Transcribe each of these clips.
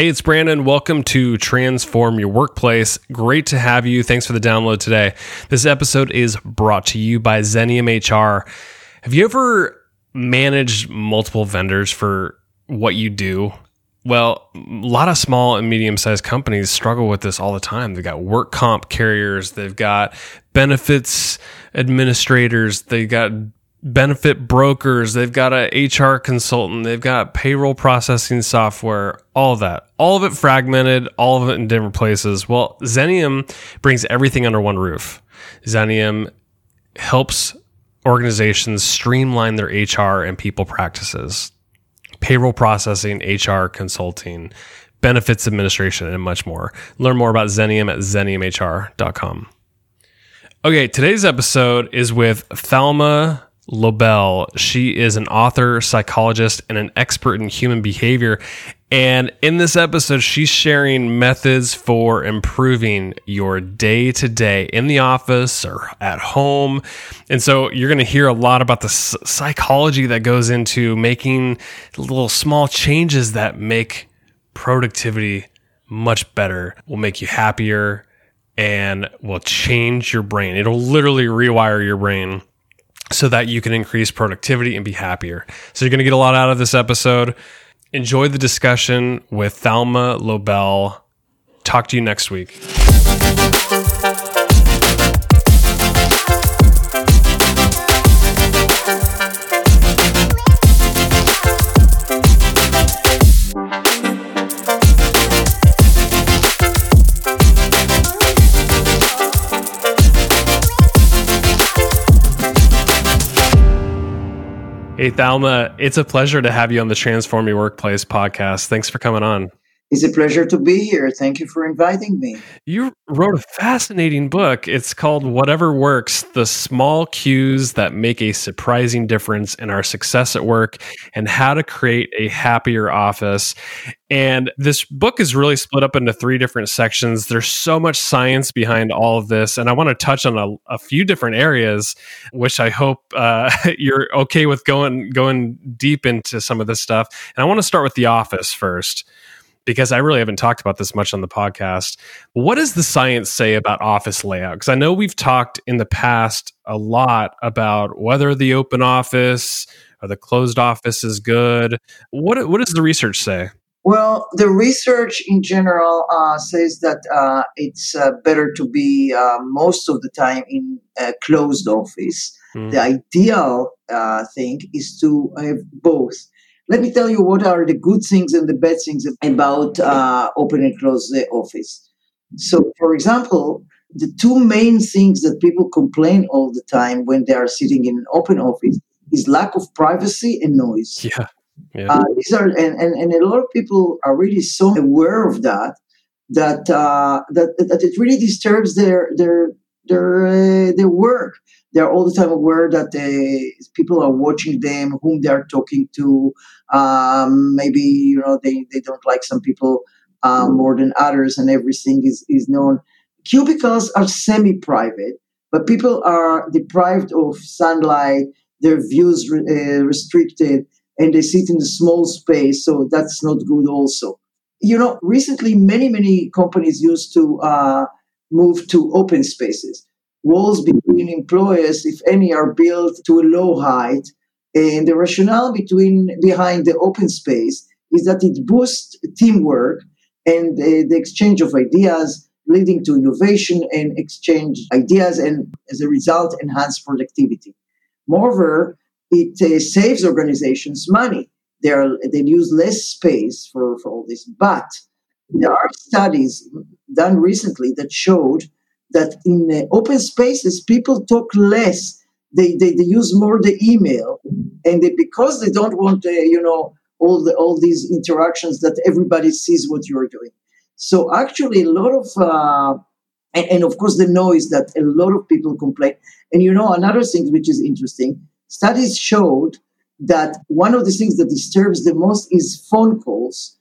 Hey, it's Brandon. Welcome to Transform Your Workplace. Great to have you. Thanks for the download today. This episode is brought to you by Xenium HR. Have you ever managed multiple vendors for what you do? Well, a lot of small and medium sized companies struggle with this all the time. They've got work comp carriers, they've got benefits administrators, they've got benefit brokers, they've got a HR consultant, they've got payroll processing software, all of that. All of it fragmented, all of it in different places. Well, Xenium brings everything under one roof. Xenium helps organizations streamline their HR and people practices, payroll processing, HR consulting, benefits administration, and much more. Learn more about Xenium at xeniumhr.com. Okay, today's episode is with Thalma Lobel. She is an author, psychologist, and an expert in human behavior. And in this episode, she's sharing methods for improving your day to day in the office or at home. And so you're going to hear a lot about the psychology that goes into making little small changes that make productivity much better, will make you happier, and will change your brain. It'll literally rewire your brain so that you can increase productivity and be happier. So you're going to get a lot out of this episode. Enjoy the discussion with Thalma Lobel. Talk to you next week. Hey, Thalma, it's a pleasure to have you on the Transform Your Workplace podcast. Thanks for coming on. It's a pleasure to be here. Thank you for inviting me. You wrote a fascinating book. It's called Whatever Works The Small Cues That Make a Surprising Difference in Our Success at Work and How to Create a Happier Office. And this book is really split up into three different sections. There's so much science behind all of this. And I want to touch on a, a few different areas, which I hope uh, you're okay with going, going deep into some of this stuff. And I want to start with The Office first because I really haven't talked about this much on the podcast. What does the science say about office layout? Because I know we've talked in the past a lot about whether the open office or the closed office is good. What what does the research say? Well, the research in general uh, says that uh, it's uh, better to be uh, most of the time in a closed office. Mm. The ideal uh, thing is to have both let me tell you what are the good things and the bad things about uh, open and close the office. So, for example, the two main things that people complain all the time when they are sitting in an open office is lack of privacy and noise. Yeah. yeah. Uh, these are and, and, and a lot of people are really so aware of that that uh, that that it really disturbs their their their uh, their work they're all the time aware that they, people are watching them, whom they are talking to. Um, maybe you know they, they don't like some people um, more than others, and everything is is known. Cubicles are semi-private, but people are deprived of sunlight. Their views re- uh, restricted, and they sit in a small space, so that's not good. Also, you know, recently many many companies used to uh, move to open spaces walls between employers, if any, are built to a low height. And the rationale between behind the open space is that it boosts teamwork and uh, the exchange of ideas, leading to innovation and exchange ideas, and as a result, enhance productivity. Moreover, it uh, saves organizations money. They, are, they use less space for, for all this. But there are studies done recently that showed that in uh, open spaces people talk less. They, they, they use more the email. And they, because they don't want uh, you know all the all these interactions that everybody sees what you're doing. So actually a lot of uh, and, and, of course the noise that a lot of people complain. And you know another thing which is interesting studies showed that one of the things that disturbs the most is phone calls.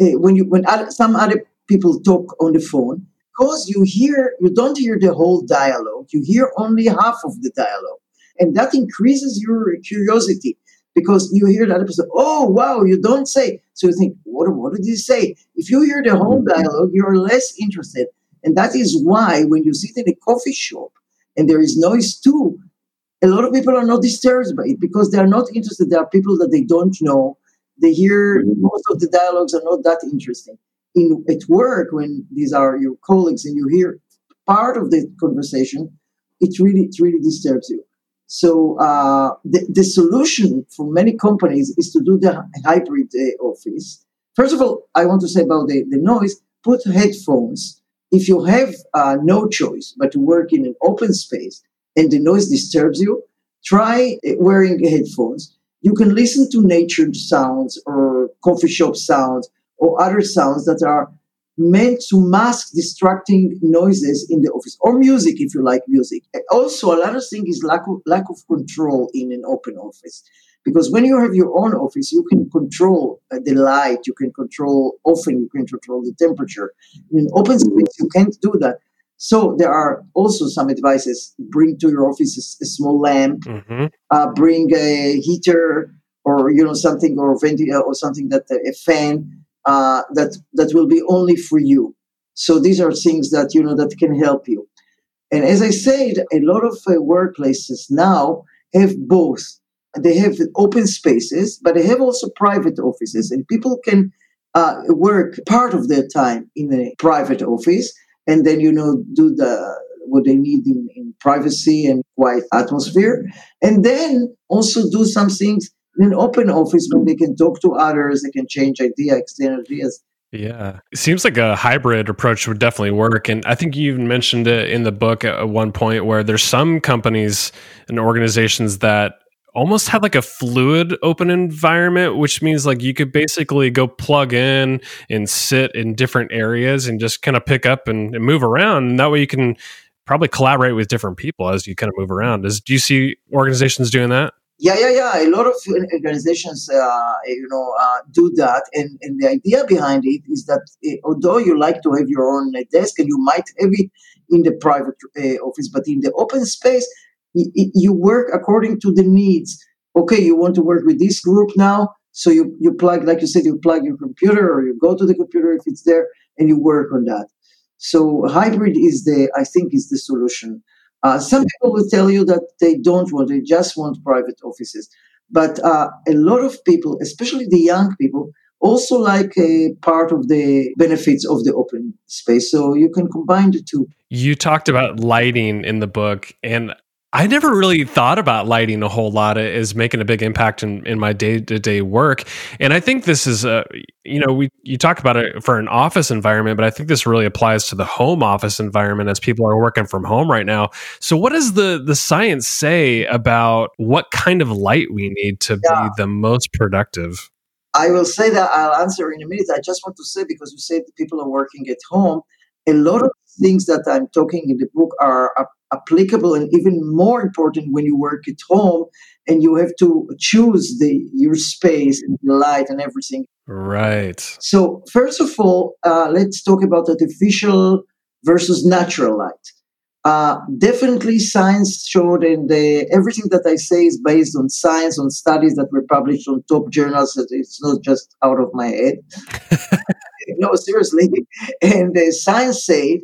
Uh, when you when other, some other people talk on the phone because you hear you don't hear the whole dialogue you hear only half of the dialogue and that increases your curiosity because you hear the other person, oh, wow, you don't say. So you think, what, what did he say? If you hear the whole mm-hmm. dialogue, you're less interested. And that is why when you sit in a coffee shop and there is noise too, a lot of people are not disturbed by it because they are not interested. There are people that they don't know. They hear mm-hmm. most of the dialogues are not that interesting. In at work, when these are your colleagues and you hear part of the conversation, it really it really disturbs you. So uh, the, the solution for many companies is to do the hybrid uh, office. First of all, I want to say about the, the noise, put headphones. If you have uh, no choice but to work in an open space and the noise disturbs you, try uh, wearing headphones. You can listen to nature sounds or coffee shop sounds or other sounds that are meant to mask distracting noises in the office or music if you like music. Also, a lot of thing is lack of, lack of control in an open office. Because when you have your own office, you can control uh, the light, you can control, often you can control the temperature. In an open space, you can't do that. So there are also some advices. Bring to your office a, a small lamp, mm-hmm. uh, bring a heater or, you know, something or, venti- or something that uh, a fan uh, that that will be only for you. So these are things that you know that can help you. And as I said, a lot of uh, workplaces now have both. They have open spaces, but they have also private offices, and people can uh, work part of their time in a private office, and then you know do the what they need in, in privacy and quiet atmosphere, and then also do some things in an open office where they can talk to others, they can change ideas, exchange ideas. Yeah. It seems like a hybrid approach would definitely work. And I think you even mentioned it in the book at one point where there's some companies and organizations that almost have like a fluid open environment, which means like you could basically go plug in and sit in different areas and just kind of pick up and, and move around. And that way you can probably collaborate with different people as you kind of move around. Is, do you see organizations doing that? Yeah, yeah, yeah. A lot of organizations, uh, you know, uh, do that, and and the idea behind it is that uh, although you like to have your own desk, and you might have it in the private uh, office, but in the open space, y- you work according to the needs. Okay, you want to work with this group now, so you you plug, like you said, you plug your computer, or you go to the computer if it's there, and you work on that. So hybrid is the, I think, is the solution. Uh, some people will tell you that they don't want, they just want private offices. But uh, a lot of people, especially the young people, also like a part of the benefits of the open space. So you can combine the two. You talked about lighting in the book, and I never really thought about lighting a whole lot as making a big impact in, in my day to day work. And I think this is a, you know, we, you talk about it for an office environment, but I think this really applies to the home office environment as people are working from home right now. So what does the, the science say about what kind of light we need to yeah. be the most productive? I will say that I'll answer in a minute. I just want to say, because you said the people are working at home, a lot of things that I'm talking in the book are applicable and even more important when you work at home and you have to choose the your space and the light and everything. Right. So first of all uh, let's talk about artificial versus natural light. Uh, definitely science showed and everything that i say is based on science on studies that were published on top journals it's not just out of my head. No seriously. And the science said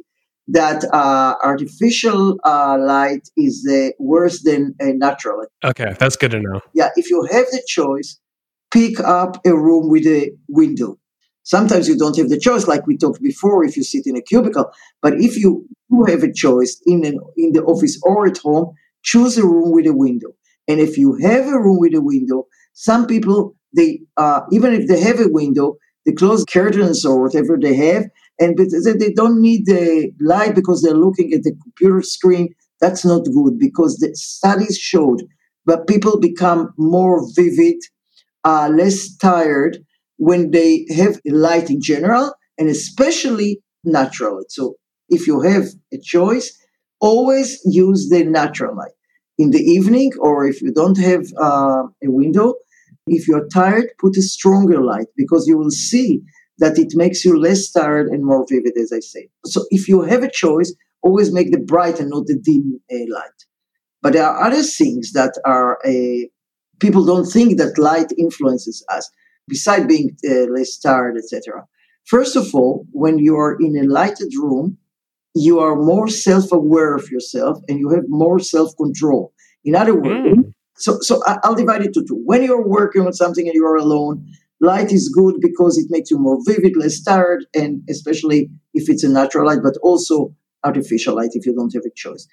that uh, artificial uh, light is uh, worse than natural. Okay, that's good to know. Yeah, if you have the choice, pick up a room with a window. Sometimes you don't have the choice, like we talked before, if you sit in a cubicle. But if you do have a choice in an, in the office or at home, choose a room with a window. And if you have a room with a window, some people they uh, even if they have a window, they close curtains or whatever they have, and they don't need the light because they're looking at the computer screen. That's not good because the studies showed that people become more vivid, uh, less tired when they have light in general, and especially natural. So if you have a choice, always use the natural light in the evening, or if you don't have uh, a window, if you're tired, put a stronger light because you will see that it makes you less tired and more vivid, as I say. So if you have a choice, always make the bright and not the dim uh, light. But there are other things that are uh, people don't think that light influences us, beside being uh, less tired, etc. First of all, when you are in a lighted room, you are more self-aware of yourself and you have more self-control. In other words, mm. so so I'll divide it to two. When you're working on something and you are alone, light is good because it makes you more vivid, less tired, and especially if it's a natural light, but also artificial light if you don't have a choice.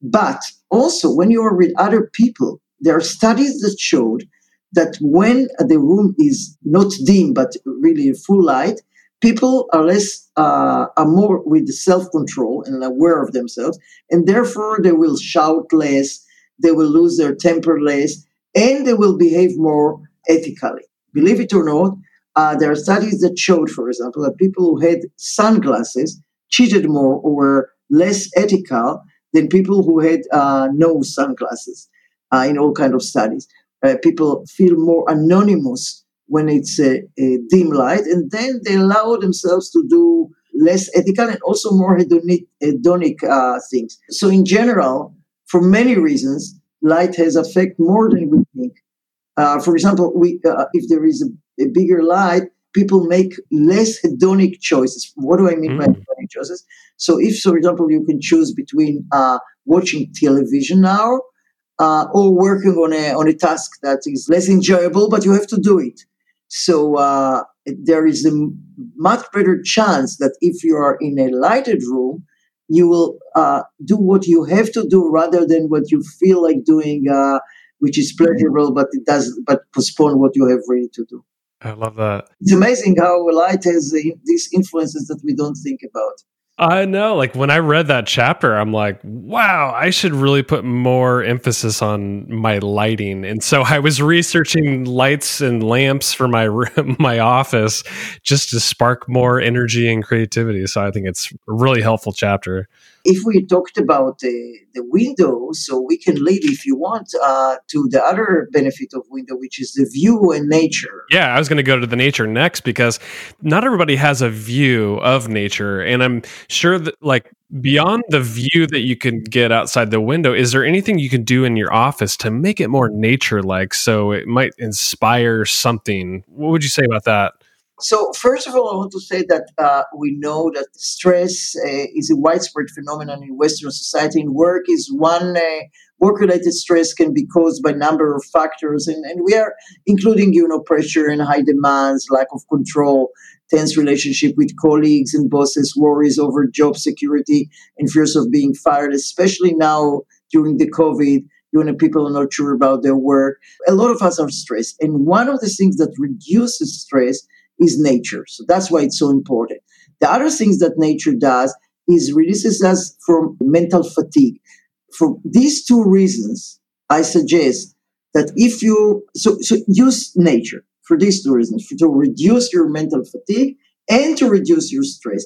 But also, when you are with other people, there are studies that showed that when the room is not dim but really full light, people are less uh, are more with self control and aware of themselves, and therefore they will shout less, they will lose their temper less, and they will behave more ethically. Believe it or not, uh, there are studies that showed, for example, that people who had sunglasses cheated more or were less ethical than people who had uh, no sunglasses uh, in all kind of studies. Uh, people feel more anonymous when it's a, a, dim light, and then they allow themselves to do less ethical and also more hedonic, hedonic uh, things. So, in general, for many reasons, light has effect more than we think. Uh, for example, we, uh, if there is a, a bigger light, people make less hedonic choices. What do I mean mm. by hedonic choices? So, if, for example, you can choose between uh, watching television now uh, or working on a on a task that is less enjoyable, but you have to do it. So uh, there is a much better chance that if you are in a lighted room, you will uh, do what you have to do rather than what you feel like doing, uh, which is pleasurable, but it does but postpone what you have ready to do. I love that. It's amazing how light has uh, these influences that we don't think about. I know. Like when I read that chapter, I'm like, wow, I should really put more emphasis on my lighting. And so I was researching lights and lamps for my room, my office, just to spark more energy and creativity. So I think it's a really helpful chapter if we talked about the, the window, so we can lead, if you want, uh, to the other benefit of window, which is the view and nature. Yeah, I was going to go to the nature next because not everybody has a view of nature, and I'm sure that like beyond the view that you can get outside the window, is there anything you can do in your office to make it more nature-like, so it might inspire something? What would you say about that? So, first of all, I want to say that uh, we know that stress uh, is a widespread phenomenon in Western society. In work, is one uh, work-related stress can be caused by a number of factors, and, and we are including, you know, pressure and high demands, lack of control, tense relationship with colleagues and bosses, worries over job security, and fears of being fired, especially now during the COVID when people are not sure about their work. A lot of us are stressed. And one of the things that reduces stress is nature. So that's why it's so important. The other things that nature does is releases us from mental fatigue. For these two reasons, I suggest that if you so, so use nature for these two reasons to reduce your mental fatigue and to reduce your stress.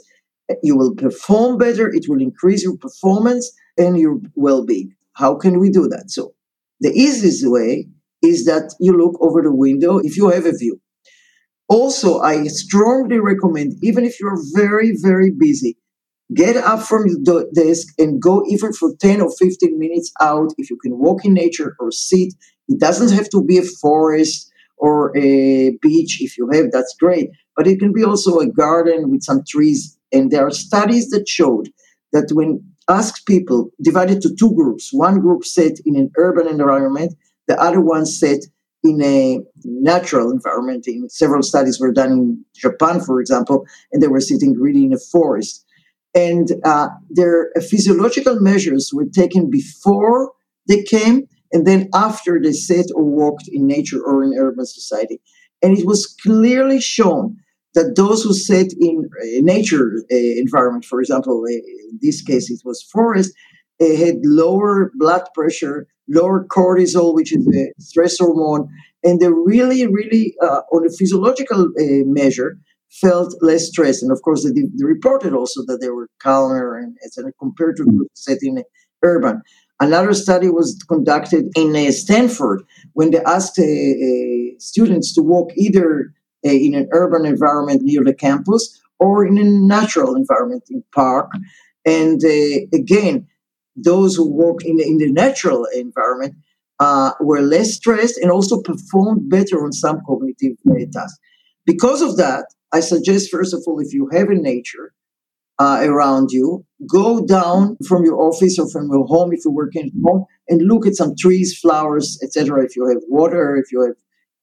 You will perform better, it will increase your performance and your well being. How can we do that? So, the easiest way is that you look over the window if you have a view. Also, I strongly recommend, even if you're very, very busy, get up from your desk and go even for 10 or 15 minutes out. If you can walk in nature or sit, it doesn't have to be a forest or a beach. If you have, that's great. But it can be also a garden with some trees. And there are studies that showed that when asked people divided to two groups, one group sat in an urban environment, the other one sat in a natural environment. In several studies were done in Japan, for example, and they were sitting really in a forest. And uh, their physiological measures were taken before they came and then after they sat or walked in nature or in urban society. And it was clearly shown that those who sat in a nature uh, environment, for example, uh, in this case it was forest, uh, had lower blood pressure, lower cortisol, which is a stress hormone, and they really, really, uh, on a physiological uh, measure, felt less stress. And of course, they, they, reported also that they were calmer and etc. compared to the setting urban. Another study was conducted in uh, Stanford when they asked uh, uh, students to walk either uh, in an urban environment near the campus or in a natural environment in park. And again, those who walk in, in the natural environment uh, were less stressed and also performed better on some cognitive tasks. Because of that, I suggest, first of all, if you have a nature uh, around you, go down from your office or from your home if you're working at home and look at some trees, flowers, etc. If you have water, if you have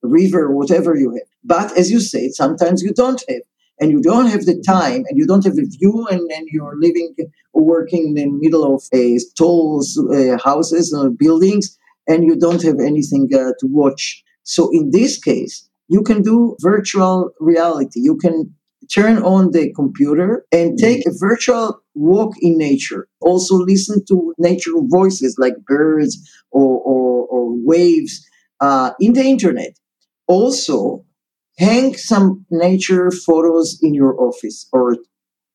a river, whatever you have. But as you say, sometimes you don't have. And you don't have the time and you don't have a view and, and you're living or working in the middle of uh, tall uh, houses or buildings and you don't have anything uh, to watch. So in this case, you can do virtual reality. You can turn on the computer and take a virtual walk in nature. Also listen to natural voices like birds or, or, or waves uh, in the internet. Also, hang some nature photos in your office or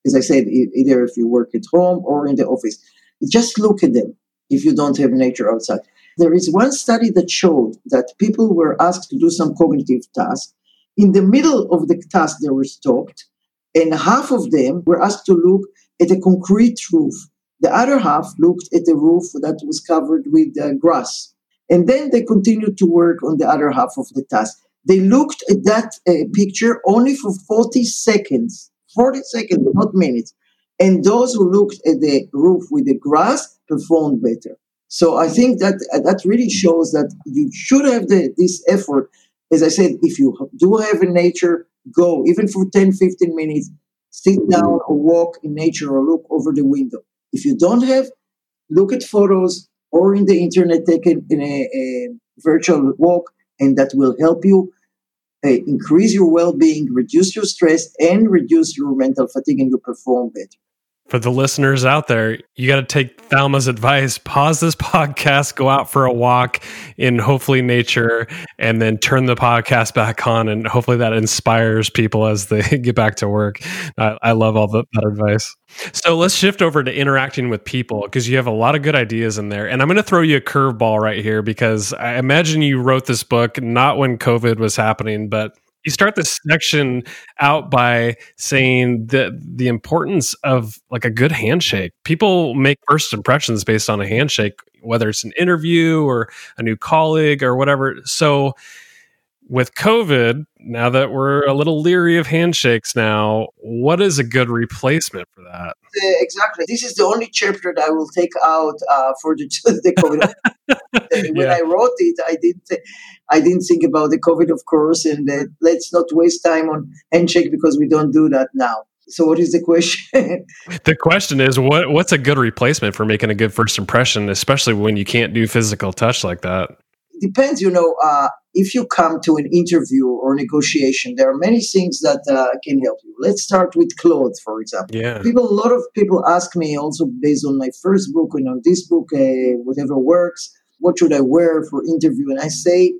as I said, either if you work at home or in the office. Just look at them if you don't have nature outside. There is one study that showed that people were asked to do some cognitive task. In the middle of the task, they were stopped, and half of them were asked to look at a concrete roof. The other half looked at a roof that was covered with uh, grass. And then they continued to work on the other half of the task. They looked at that uh, picture only for 40 seconds, 40 seconds, not minutes. And those who looked at the roof with the grass performed better. So I think that uh, that really shows that you should have the, this effort. As I said, if you do have a nature, go even for 10, 15 minutes, sit down or walk in nature or look over the window. If you don't have, look at photos or in the internet, take a, a, a virtual walk, and that will help you uh, increase your well-being, reduce your stress, and reduce your mental fatigue, and you perform better for the listeners out there, you got to take Thalma's advice. Pause this podcast, go out for a walk in hopefully nature, and then turn the podcast back on. And hopefully that inspires people as they get back to work. I, I love all the, that advice. So let's shift over to interacting with people because you have a lot of good ideas in there. And I'm going to throw you a curveball right here because I imagine you wrote this book not when COVID was happening, but you start this section out by saying that the importance of like a good handshake. People make first impressions based on a handshake, whether it's an interview or a new colleague or whatever. So with COVID, now that we're a little leery of handshakes now, what is a good replacement for that? Uh, exactly. This is the only chapter that I will take out uh, for the, the COVID. when yeah. I wrote it, I didn't, I didn't think about the COVID, of course, and uh, let's not waste time on handshake because we don't do that now. So, what is the question? the question is, what what's a good replacement for making a good first impression, especially when you can't do physical touch like that? depends, you know, uh, if you come to an interview or negotiation, there are many things that uh, can help you. Let's start with clothes, for example. Yeah. People, a lot of people ask me also based on my first book and on this book, uh, whatever works, what should I wear for interview? And I say,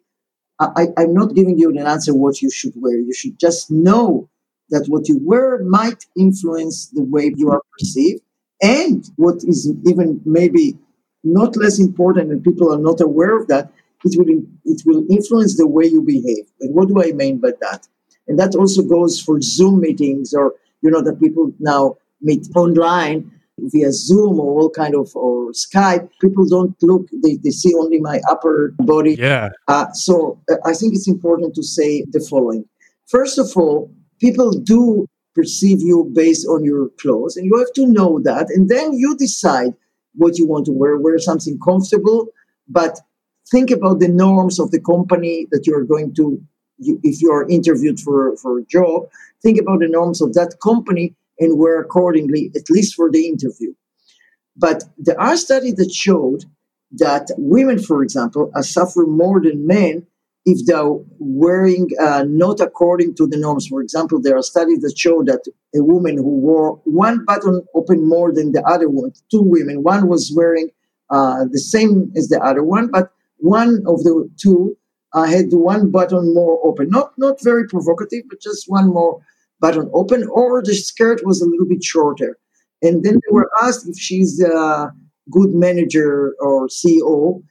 I, I'm not giving you an answer what you should wear. You should just know that what you wear might influence the way you are perceived. And what is even maybe not less important, and people are not aware of that, it will it will influence the way you behave. And what do I mean by that? And that also goes for Zoom meetings or you know that people now meet online via Zoom or all kind of or Skype. People don't look; they, they see only my upper body. Yeah. Uh, so uh, I think it's important to say the following. First of all, people do perceive you based on your clothes, and you have to know that, and then you decide what you want to wear. Wear something comfortable, but think about the norms of the company that you're going to you, if you are interviewed for, for a job think about the norms of that company and wear accordingly at least for the interview. But there are studies that showed that women for example are suffer more than men if they're wearing uh, not according to the norms. For example there are studies that show that a woman who wore one button open more than the other one two women one was wearing uh, the same as the other one but one of the two uh, had one button more open. Not not very provocative, but just one more button open, or the skirt was a little bit shorter. And then they were asked if she's a good manager or CEO,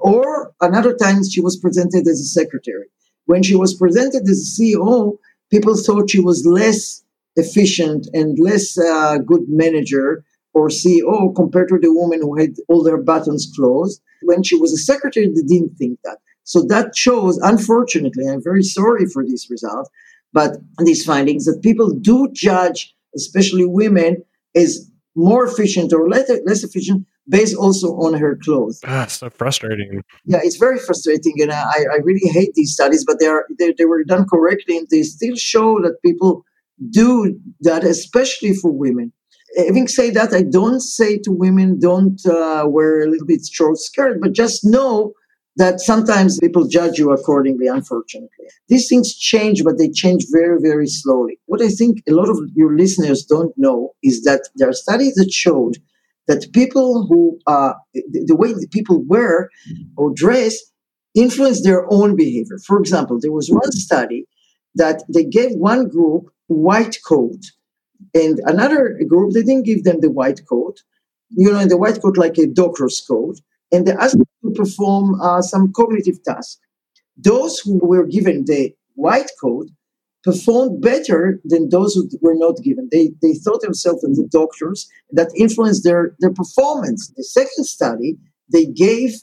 or another time she was presented as a secretary. When she was presented as a CEO, people thought she was less efficient and less uh, good manager or CEO compared to the woman who had all their buttons closed. When she was a secretary, they didn't think that. So that shows, unfortunately, I'm very sorry for this result, but these findings that people do judge, especially women, as more efficient or less, less efficient based also on her clothes. Ah, so frustrating. Yeah, it's very frustrating, and I, I really hate these studies, but they are they, they were done correctly, and they still show that people do that, especially for women. Having said that, I don't say to women don't uh, wear a little bit short skirt, but just know that sometimes people judge you accordingly, unfortunately. These things change, but they change very, very slowly. What I think a lot of your listeners don't know is that there are studies that showed that people who, uh, the, the way people wear or dress influence their own behavior. For example, there was one study that they gave one group white coat and another group, they didn't give them the white coat, you know, in the white coat like a doctor's coat and they asked them to perform uh, some cognitive tasks. Those who were given the white coat performed better than those who were not given. They, they thought themselves as the doctors that influenced their, their performance. The second study, they gave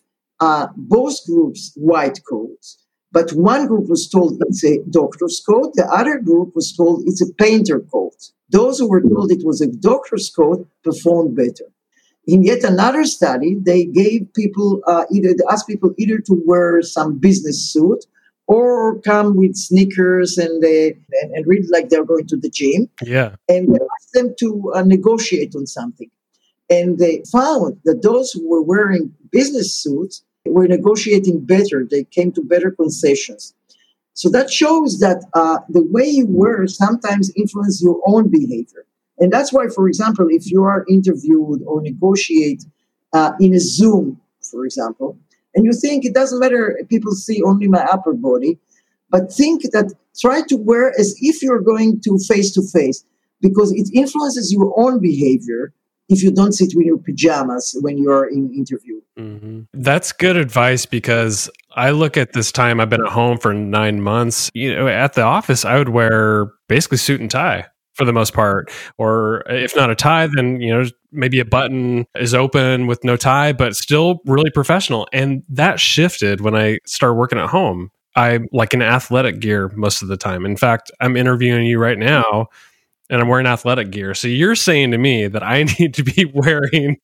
uh, both groups white coats, but one group was told it's a doctor's coat, the other group was told it's a painter coat. Those who were told it was a doctor's coat performed better. In yet another study, they gave people uh, either they asked people either to wear some business suit or come with sneakers and they and, and read like they're going to the gym. Yeah, and they asked them to uh, negotiate on something, and they found that those who were wearing business suits were negotiating better. They came to better concessions. So that shows that uh, the way you wear sometimes influences your own behavior. And that's why, for example, if you are interviewed or negotiate uh, in a Zoom, for example, and you think it doesn't matter, people see only my upper body, but think that try to wear as if you're going to face to face because it influences your own behavior if you don't sit with your pajamas when you're in interview. Mm-hmm. That's good advice because I look at this time I've been at home for nine months. You know, at the office, I would wear basically suit and tie for the most part. Or if not a tie, then you know maybe a button is open with no tie, but still really professional. And that shifted when I started working at home. I like an athletic gear most of the time. In fact, I'm interviewing you right now and I'm wearing athletic gear. So you're saying to me that I need to be wearing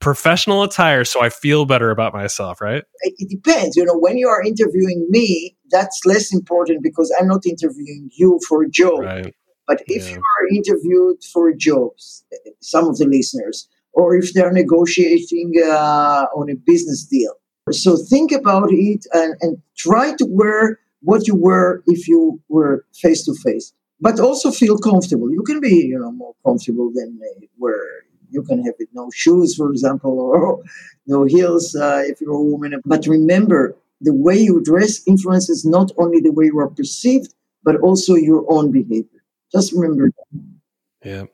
professional attire so I feel better about myself, right? It depends. You know, when you are interviewing me, that's less important because I'm not interviewing you for a job. Right. But if yeah. you are interviewed for jobs, some of the listeners, or if they're negotiating uh, on a business deal, so think about it and, and try to wear what you wear if you were face to face, but also feel comfortable. You can be, you know, more comfortable than uh, where you can have it no shoes, for example, or no heels uh, if you're a woman. But remember, the way you dress influences not only the way you are perceived, but also your own behavior. Just remember that. Yeah.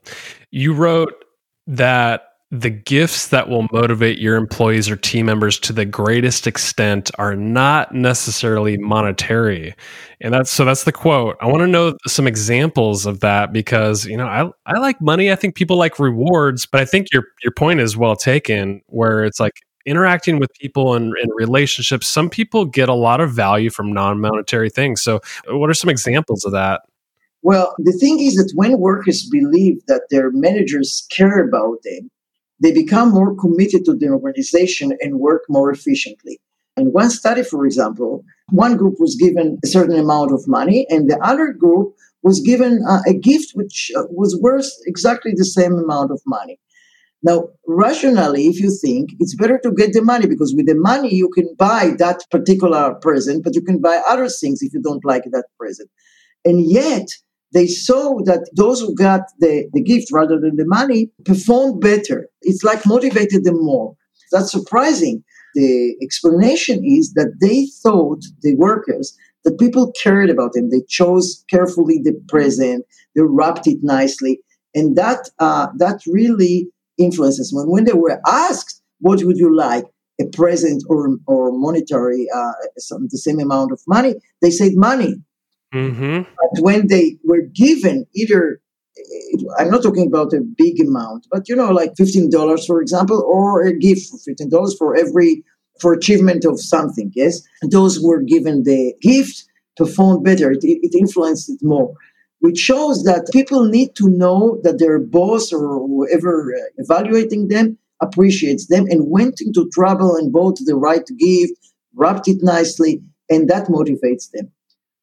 You wrote that the gifts that will motivate your employees or team members to the greatest extent are not necessarily monetary. And that's so that's the quote. I want to know some examples of that because, you know, I I like money. I think people like rewards, but I think your your point is well taken where it's like interacting with people and in relationships, some people get a lot of value from non-monetary things. So uh, what are some examples of that? Well, the thing is that when workers believe that their managers care about them, they become more committed to the organization and work more efficiently. In one study, for example, one group was given a certain amount of money, and the other group was given uh, a gift which uh, was worth exactly the same amount of money. Now, rationally, if you think it's better to get the money because with the money you can buy that particular present, but you can buy other things if you don't like that present. And yet, they saw that those who got the, the gift rather than the money performed better. It's like motivated them more. That's surprising. The explanation is that they thought, the workers, that people cared about them. They chose carefully the present, they wrapped it nicely. And that, uh, that really influences them. When they were asked, what would you like? A present or, or monetary, uh, some, the same amount of money, they said money. Mm-hmm. But when they were given either I'm not talking about a big amount, but you know, like fifteen dollars, for example, or a gift fifteen dollars for every for achievement of something. Yes, those were given the gift performed better. It, it influenced it more, which shows that people need to know that their boss or whoever uh, evaluating them appreciates them and went into trouble and bought the right gift, wrapped it nicely, and that motivates them.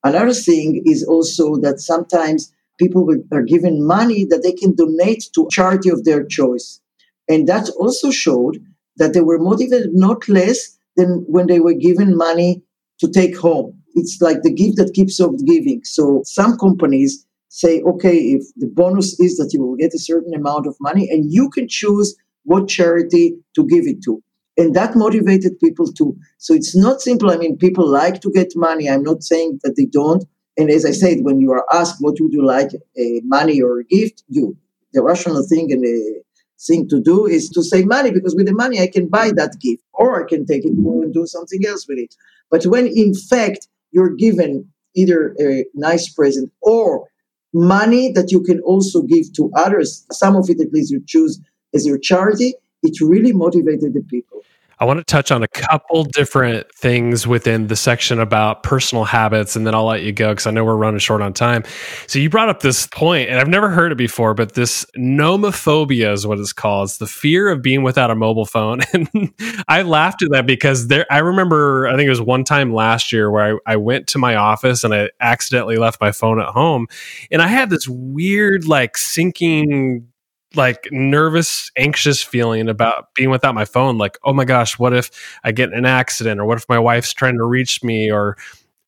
Another thing is also that sometimes people are given money that they can donate to charity of their choice. And that also showed that they were motivated not less than when they were given money to take home. It's like the gift that keeps on giving. So some companies say, okay, if the bonus is that you will get a certain amount of money and you can choose what charity to give it to. And that motivated people too. So it's not simple. I mean, people like to get money. I'm not saying that they don't. And as I said, when you are asked what would you like, a money or a gift, you the rational thing and the thing to do is to say money because with the money I can buy that gift or I can take it and do something else with it. But when in fact you're given either a nice present or money that you can also give to others, some of it at least you choose as your charity, it really motivated the people. I want to touch on a couple different things within the section about personal habits, and then I'll let you go because I know we're running short on time. So you brought up this point, and I've never heard it before, but this nomophobia is what it's called. It's the fear of being without a mobile phone. And I laughed at that because there I remember I think it was one time last year where I, I went to my office and I accidentally left my phone at home. And I had this weird like sinking like nervous, anxious feeling about being without my phone. Like, oh my gosh, what if I get an accident, or what if my wife's trying to reach me, or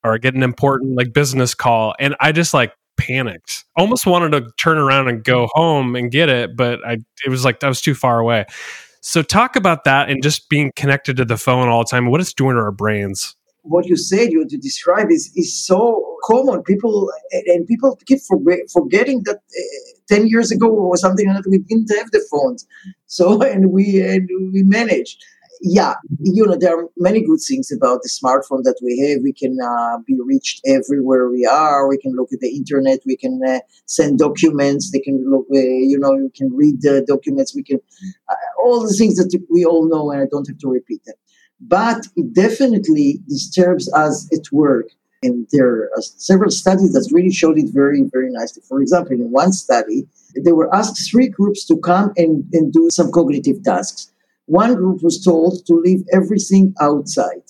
or get an important like business call, and I just like panicked. Almost wanted to turn around and go home and get it, but I it was like I was too far away. So talk about that and just being connected to the phone all the time. What it's doing to our brains what you said, you to describe is is so common. People and people keep forgetting that uh, ten years ago or something like that we didn't have the phones. So and we and we managed. Yeah, you know there are many good things about the smartphone that we have. We can uh, be reached everywhere we are. We can look at the internet. We can uh, send documents. They can look. Uh, you know, you can read the documents. We can uh, all the things that we all know, and I don't have to repeat them but it definitely disturbs us at work. And there are several studies that really showed it very, very nicely. For example, in one study, they were asked three groups to come and, and do some cognitive tasks. One group was told to leave everything outside,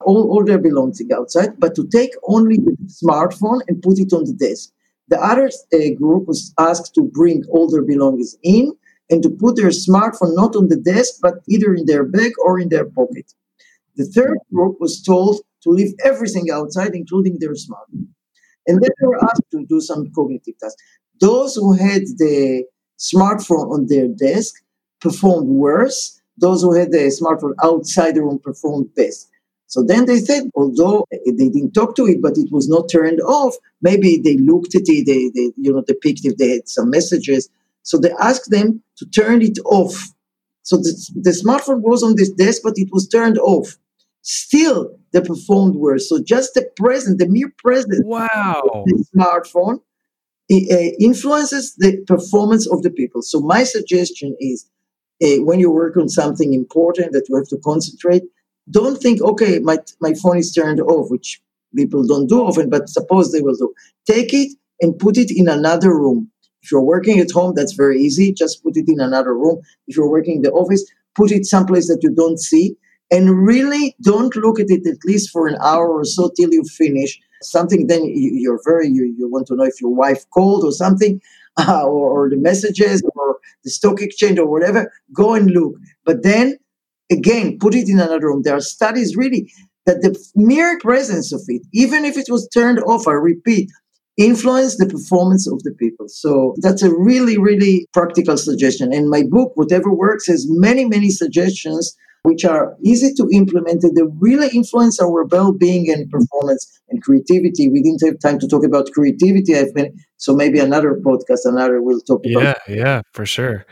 all, all their belongings outside, but to take only the smartphone and put it on the desk. The other uh, group was asked to bring all their belongings in and to put their smartphone not on the desk, but either in their bag or in their pocket. The third group was told to leave everything outside, including their smartphone. And then they were asked to do some cognitive tasks. Those who had the smartphone on their desk performed worse. Those who had the smartphone outside the room performed best. So then they said, although they didn't talk to it, but it was not turned off, maybe they looked at it, they, they you know, they picked if they had some messages. So they asked them to turn it off so the, the smartphone was on this desk, but it was turned off. Still, they performed worse. So just the present, the mere presence wow. of the smartphone uh, influences the performance of the people. So my suggestion is uh, when you work on something important that you have to concentrate, don't think, okay, my, my phone is turned off, which people don't do often, but suppose they will do. Take it and put it in another room. If you're working at home, that's very easy. Just put it in another room. If you're working in the office, put it someplace that you don't see. And really don't look at it at least for an hour or so till you finish. Something then you, are very, you, you want to know if your wife called or something, uh, or, or the messages or the stock exchange or whatever. Go and look. But then again, put it in another room. There are studies really that the mere presence of it, even if it was turned off, I repeat, influence the performance of the people. So that's a really, really practical suggestion. And my book, Whatever Works, has many, many suggestions which are easy to implement and they really influence our well-being and performance and creativity. We didn't have time to talk about creativity. I've been So maybe another podcast, another we'll talk about. Yeah, yeah, for sure.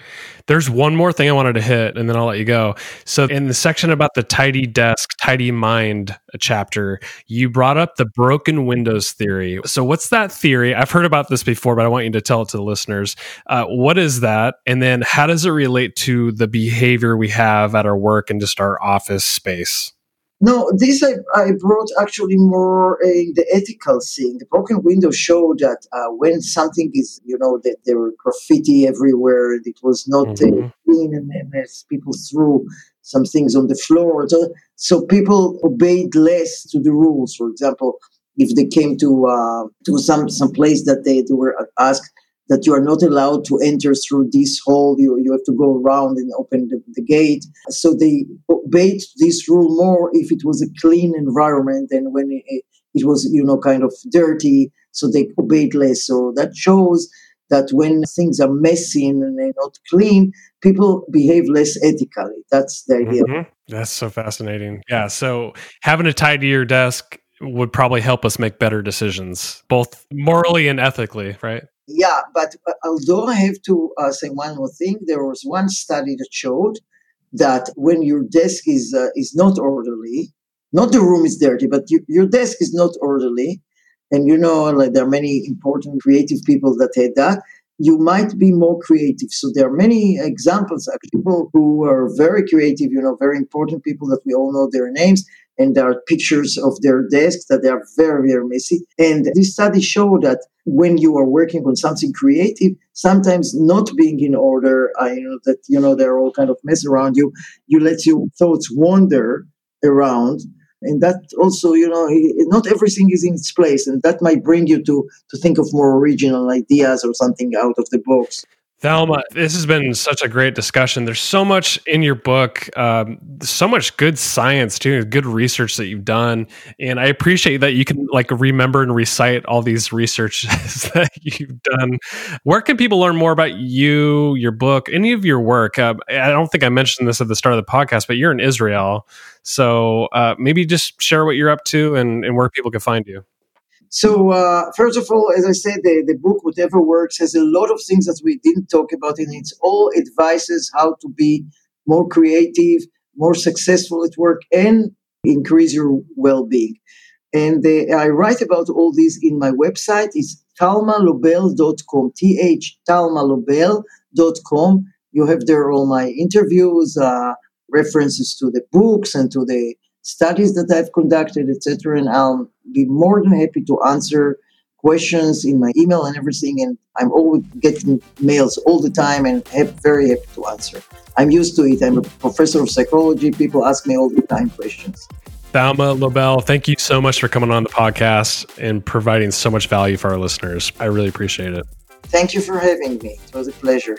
There's one more thing I wanted to hit, and then I'll let you go. So, in the section about the tidy desk, tidy mind chapter, you brought up the broken windows theory. So, what's that theory? I've heard about this before, but I want you to tell it to the listeners. Uh, what is that? And then, how does it relate to the behavior we have at our work and just our office space? No, this I, I brought actually more in the ethical thing. The broken window showed that uh, when something is, you know, that there were graffiti everywhere, it was not uh, mm-hmm. uh, clean, and, and as people threw some things on the floor. So, so people obeyed less to the rules. For example, if they came to uh, to some some place that they, they were asked that you are not allowed to enter through this hole. You, you have to go around and open the, the gate. So they obeyed this rule more if it was a clean environment and when it, it was, you know, kind of dirty. So they obeyed less. So that shows that when things are messy and they're not clean, people behave less ethically. That's the idea. Mm-hmm. That's so fascinating. Yeah. So having a tidier desk would probably help us make better decisions, both morally and ethically, right? Yeah, but uh, although I have to uh, say one more thing, there was one study that showed that when your desk is uh, is not orderly, not the room is dirty, but you, your desk is not orderly, and you know like there are many important creative people that had that. You might be more creative. So there are many examples of people who are very creative. You know, very important people that we all know their names and there are pictures of their desks that they are very, very messy. And this study showed that when you are working on something creative, sometimes not being in order, uh, I know that, you know, there are all kind of mess around you, you let your thoughts wander around. And that also, you know, not everything is in its place. And that might bring you to, to think of more original ideas or something out of the box. Thalma, this has been such a great discussion. There's so much in your book, um, so much good science too, good research that you've done, and I appreciate that you can like remember and recite all these researches that you've done. Where can people learn more about you, your book, any of your work? Uh, I don't think I mentioned this at the start of the podcast, but you're in Israel, so uh, maybe just share what you're up to and, and where people can find you. So, uh, first of all, as I said, the, the book, Whatever Works, has a lot of things that we didn't talk about, and it's all advices how to be more creative, more successful at work, and increase your well being. And uh, I write about all these in my website. It's thalmalobel.com, T H thalmalobel.com. You have there all my interviews, uh, references to the books and to the studies that I've conducted, etc. And I'll be more than happy to answer questions in my email and everything. And I'm always getting mails all the time and have, very happy to answer. I'm used to it. I'm a professor of psychology. People ask me all the time questions. Thalma Lobel, thank you so much for coming on the podcast and providing so much value for our listeners. I really appreciate it. Thank you for having me. It was a pleasure.